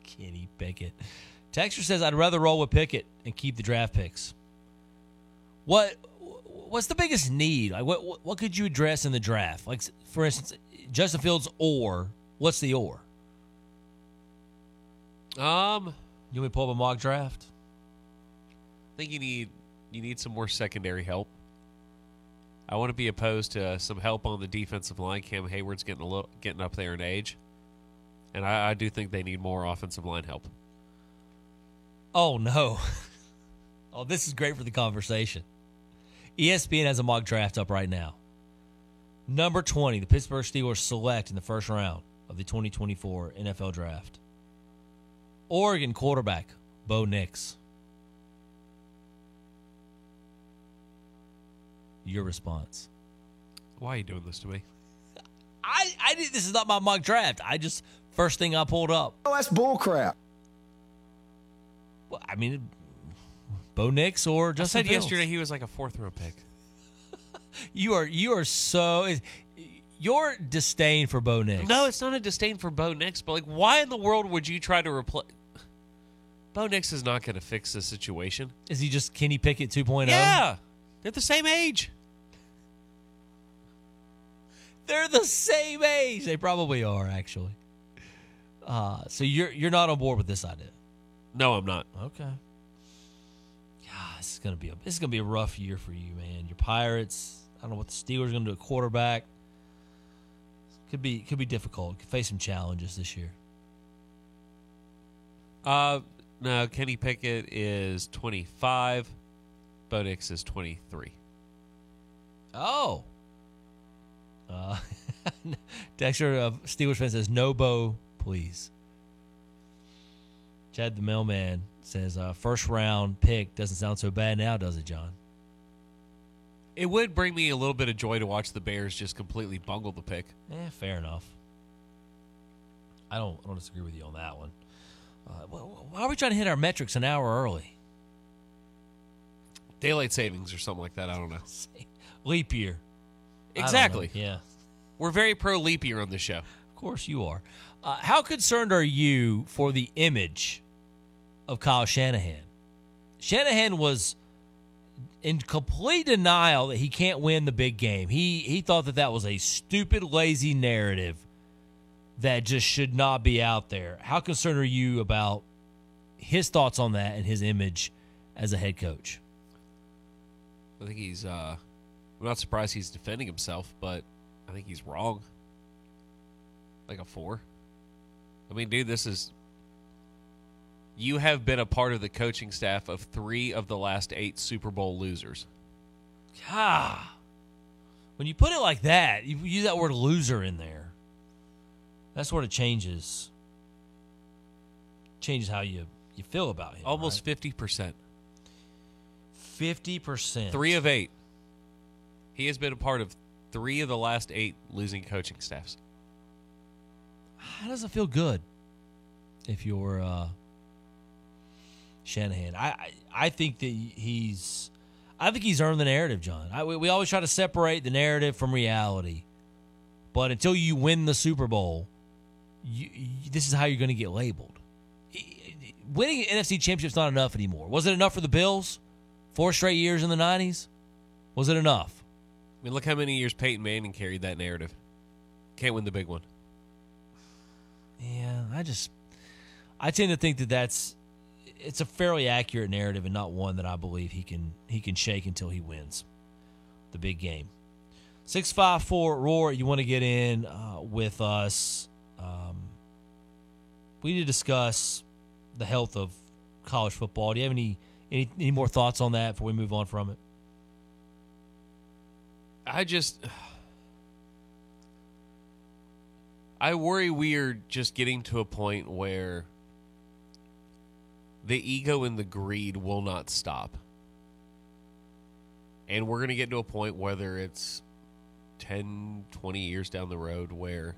Kenny Pickett. Texter says I'd rather roll with Pickett and keep the draft picks. What what's the biggest need? Like what what, what could you address in the draft? Like for instance, Justin Fields or what's the or? Um, you want me to pull up a mock draft? I think you need you need some more secondary help. I want to be opposed to some help on the defensive line. Cam Heyward's getting a little getting up there in age, and I, I do think they need more offensive line help. Oh no. oh, this is great for the conversation. ESPN has a mock draft up right now. Number 20, the Pittsburgh Steelers select in the first round of the 2024 NFL draft. Oregon quarterback, Bo Nix. Your response. Why are you doing this to me? I, I did this is not my mock draft. I just first thing I pulled up. Oh, that's bullcrap. Well, I mean Bo Nix or I Justin said Fields. yesterday he was like a fourth round pick. You are you are so your disdain for Bo Nix. No, it's not a disdain for Bo Nix, but like, why in the world would you try to replace? Bo Nix is not going to fix the situation. Is he just Kenny Pickett oh? 2.0? Yeah, they're the same age. They're the same age. They probably are actually. Uh, so you're you're not on board with this idea. No, I'm not. Okay. Yeah, this is gonna be a this is gonna be a rough year for you, man. Your Pirates. I don't know what the Steelers are gonna do at quarterback. Could be could be difficult. Could face some challenges this year. Uh, no, Kenny Pickett is 25. Bo Nix is 23. Oh. Uh, Dexter of Steelers fan says no Bo, please. Chad the mailman says uh, first round pick doesn't sound so bad now, does it, John? It would bring me a little bit of joy to watch the Bears just completely bungle the pick. Eh, fair enough. I don't I don't disagree with you on that one. Uh, why are we trying to hit our metrics an hour early? Daylight savings or something like that. I don't know. Leap year. Exactly. Yeah. We're very pro leap year on this show. Of course you are. Uh, how concerned are you for the image of Kyle Shanahan? Shanahan was in complete denial that he can't win the big game. He he thought that that was a stupid, lazy narrative that just should not be out there. How concerned are you about his thoughts on that and his image as a head coach? I think he's. uh I'm not surprised he's defending himself, but I think he's wrong. Like a four. I mean, dude, this is. You have been a part of the coaching staff of three of the last eight Super Bowl losers. God. When you put it like that, you use that word loser in there. That sort of changes changes how you, you feel about him. Almost fifty percent. Fifty percent. Three of eight. He has been a part of three of the last eight losing coaching staffs. How does it feel good if you're uh, Shanahan? I, I I think that he's I think he's earned the narrative, John. I, we, we always try to separate the narrative from reality, but until you win the Super Bowl, you, you, this is how you're going to get labeled. Winning an NFC championship's not enough anymore. Was it enough for the Bills? Four straight years in the '90s. Was it enough? I mean, look how many years Peyton Manning carried that narrative. Can't win the big one. Yeah, I just I tend to think that that's it's a fairly accurate narrative and not one that I believe he can he can shake until he wins the big game. Six five four roar. You want to get in uh, with us? Um, we need to discuss the health of college football. Do you have any any, any more thoughts on that before we move on from it? I just I worry we are just getting to a point where the ego and the greed will not stop. And we're going to get to a point whether it's 10, 20 years down the road where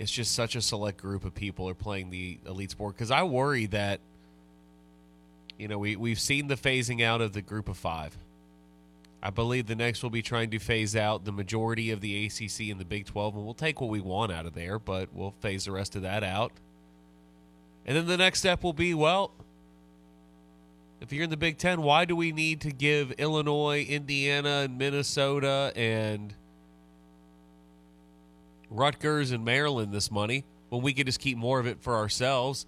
it's just such a select group of people are playing the elite sport cuz I worry that you know, we we've seen the phasing out of the group of 5. I believe the next will be trying to phase out the majority of the ACC and the Big 12, and we'll take what we want out of there, but we'll phase the rest of that out. And then the next step will be well, if you're in the Big 10, why do we need to give Illinois, Indiana, and Minnesota and Rutgers and Maryland this money when we could just keep more of it for ourselves?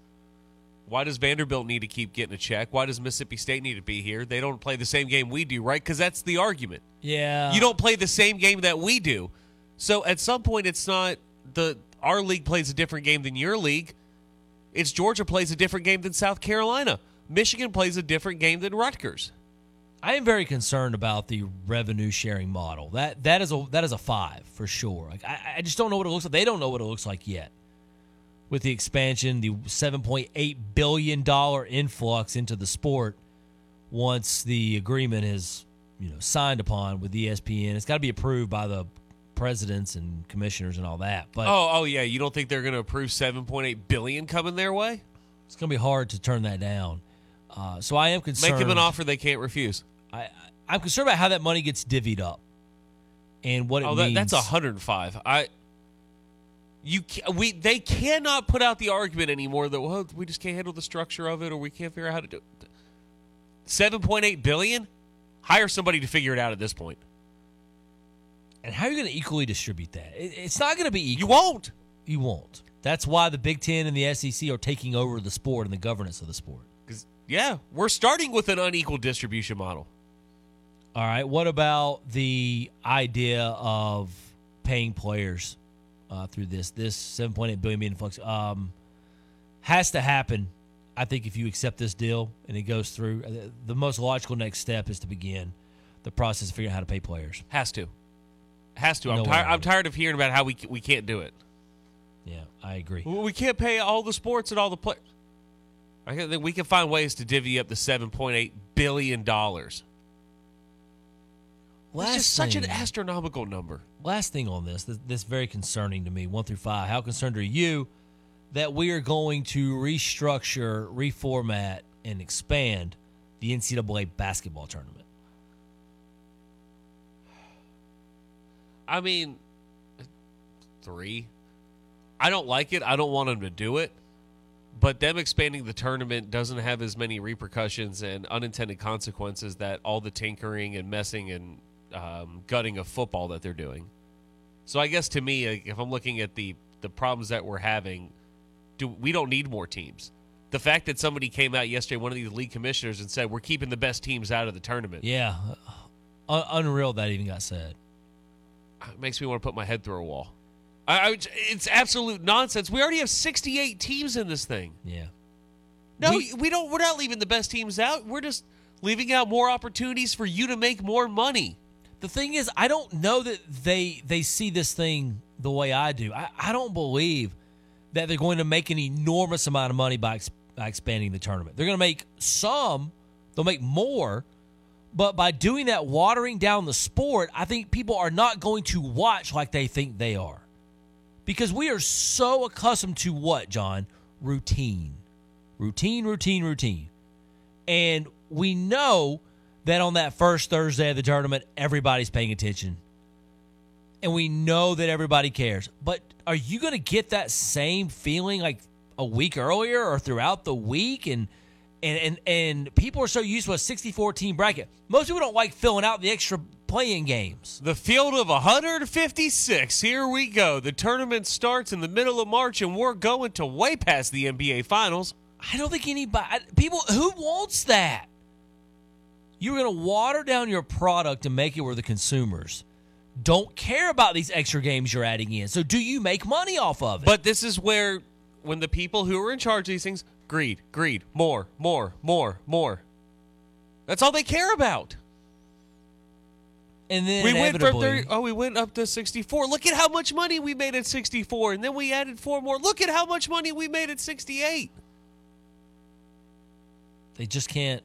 Why does Vanderbilt need to keep getting a check? Why does Mississippi State need to be here? They don't play the same game we do, right? Because that's the argument. Yeah. You don't play the same game that we do. So at some point, it's not the our league plays a different game than your league. It's Georgia plays a different game than South Carolina. Michigan plays a different game than Rutgers. I am very concerned about the revenue sharing model. That that is a that is a five for sure. Like I, I just don't know what it looks like. They don't know what it looks like yet. With the expansion, the seven point eight billion dollar influx into the sport, once the agreement is you know signed upon with ESPN, it's got to be approved by the presidents and commissioners and all that. But oh, oh yeah, you don't think they're going to approve seven point eight billion coming their way? it's going to be hard to turn that down. Uh, so I am concerned. Make them an offer they can't refuse. I, I'm concerned about how that money gets divvied up. and what it oh, means. that, that's 105. I you we they cannot put out the argument anymore that well we just can't handle the structure of it or we can't figure out how to do it. 7.8 billion? Hire somebody to figure it out at this point. And how are you going to equally distribute that? It, it's not going to be equal. You won't. You won't. That's why the Big Ten and the SEC are taking over the sport and the governance of the sport. Cuz yeah, we're starting with an unequal distribution model. All right. What about the idea of paying players uh, through this? This seven point eight billion being flux um, has to happen. I think if you accept this deal and it goes through, uh, the most logical next step is to begin the process of figuring out how to pay players. Has to. Has to. I'm, No tired. I'm tired of hearing about how we c- we can't do it. Yeah, I agree. We can't pay all the sports and all the players. I think we can find ways to divvy up the 7.8 billion dollars. It's Last just such an astronomical number. Last thing on this, this, this very concerning to me, one through five. How concerned are you that we are going to restructure, reformat, and expand the NCAA basketball tournament? I mean, three. I don't like it. I don't want them to do it. But them expanding the tournament doesn't have as many repercussions and unintended consequences that all the tinkering and messing and um, gutting of football that they're doing. So I guess to me, if I'm looking at the the problems that we're having, do we don't need more teams. The fact that somebody came out yesterday, one of these league commissioners, and said we're keeping the best teams out of the tournament. Yeah, Un- unreal that even got said. It makes me want to put my head through a wall. I, I, it's absolute nonsense. We already have 68 teams in this thing. Yeah. No, we, don't. We're not leaving the best teams out. We're just leaving out more opportunities for you to make more money. The thing is, I don't know that they they see this thing the way I do. I, I don't believe that they're going to make an enormous amount of money by, ex- by expanding the tournament. They're going to make some, they'll make more, but by doing that, watering down the sport, I think people are not going to watch like they think they are. Because we are so accustomed to what, John? Routine. Routine, routine, routine. And we know that on that first Thursday of the tournament, everybody's paying attention. And we know that everybody cares. But are you going to get that same feeling like a week earlier or throughout the week? And and and, and people are so used to a 64 team bracket. Most people don't like filling out the extra playing games. The field of 156. Here we go. The tournament starts in the middle of March, and we're going to way past the NBA Finals. I don't think anybody, people, who wants that? You're going to water down your product and make it where the consumers don't care about these extra games you're adding in. So, do you make money off of it? But this is where, when the people who are in charge of these things, greed, greed, more, more, more, more. That's all they care about. And then we went from 30, oh, we went up to 64. Look at how much money we made at 64. And then we added four more. Look at how much money we made at 68. They just can't.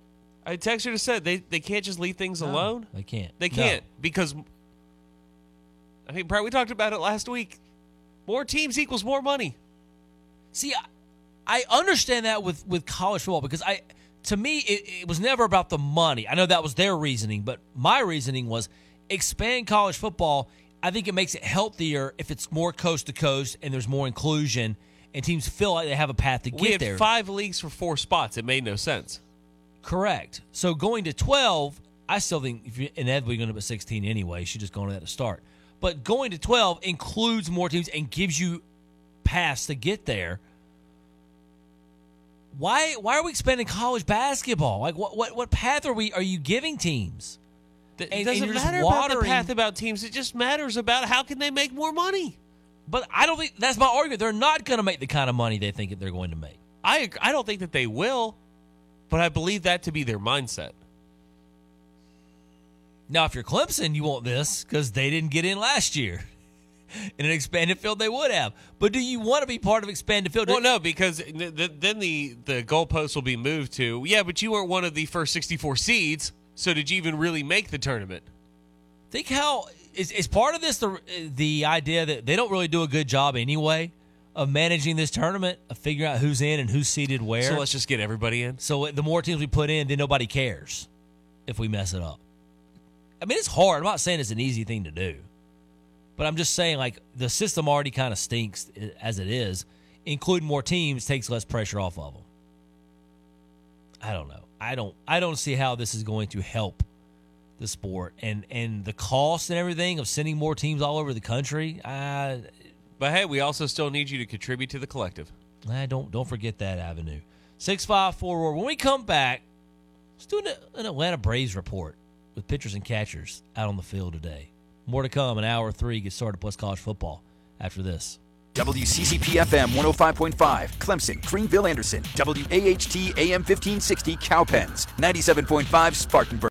I texted her said they, they can't just leave things No, alone. They can't. They No. can't because I mean, Brad, we talked about it last week. More teams equals more money. See, I, I understand that with with college football because I, to me, it, it was never about the money. I know that was their reasoning, but my reasoning was expand college football. I think it makes it healthier if it's more coast to coast and there's more inclusion and teams feel like they have a path to get had there. five leagues for four spots. It made no sense. Correct. So going to 12, I still think if you're inevitably going to put 16 anyway, you should just go on that to start. But going to 12 includes more teams and gives you paths to get there. Why why are we expanding college basketball? Like what what what path are we are you giving teams? It And- and doesn't matter about the path about teams. It just matters about how can they make more money. But I don't think that's my argument. They're not going to make the kind of money they think that they're going to make. I I don't think that they will, but I believe that to be their mindset. Now, if you're Clemson, you want this because they didn't get in last year. In an expanded field, they would have. But do you want to be part of expanded field? Well, no, because th- th- then the the goalposts will be moved to yeah, but you weren't one of the first 64 seeds, so did you even really make the tournament? Think how is is part of this the the idea that they don't really do a good job anyway of managing this tournament, of figuring out who's in and who's seated where. So let's just get everybody in. So the more teams we put in, then nobody cares if we mess it up. I mean, it's hard. I'm not saying it's an easy thing to do. But I'm just saying, like the system already kind of stinks as it is. Including more teams takes less pressure off of them. I don't know. I don't. I don't see how this is going to help the sport and and the cost and everything of sending more teams all over the country. I But hey, we also still need you to contribute to the collective. I don't don't forget that avenue. Six five four roar. When we come back, let's do an, an Atlanta Braves report with pitchers and catchers out on the field today. More to come in hour three. Get started plus college football after this. WCCP FM 105.5, Clemson, Greenville, Anderson. WAHT AM 1560, Cowpens. 97.5, Spartanburg.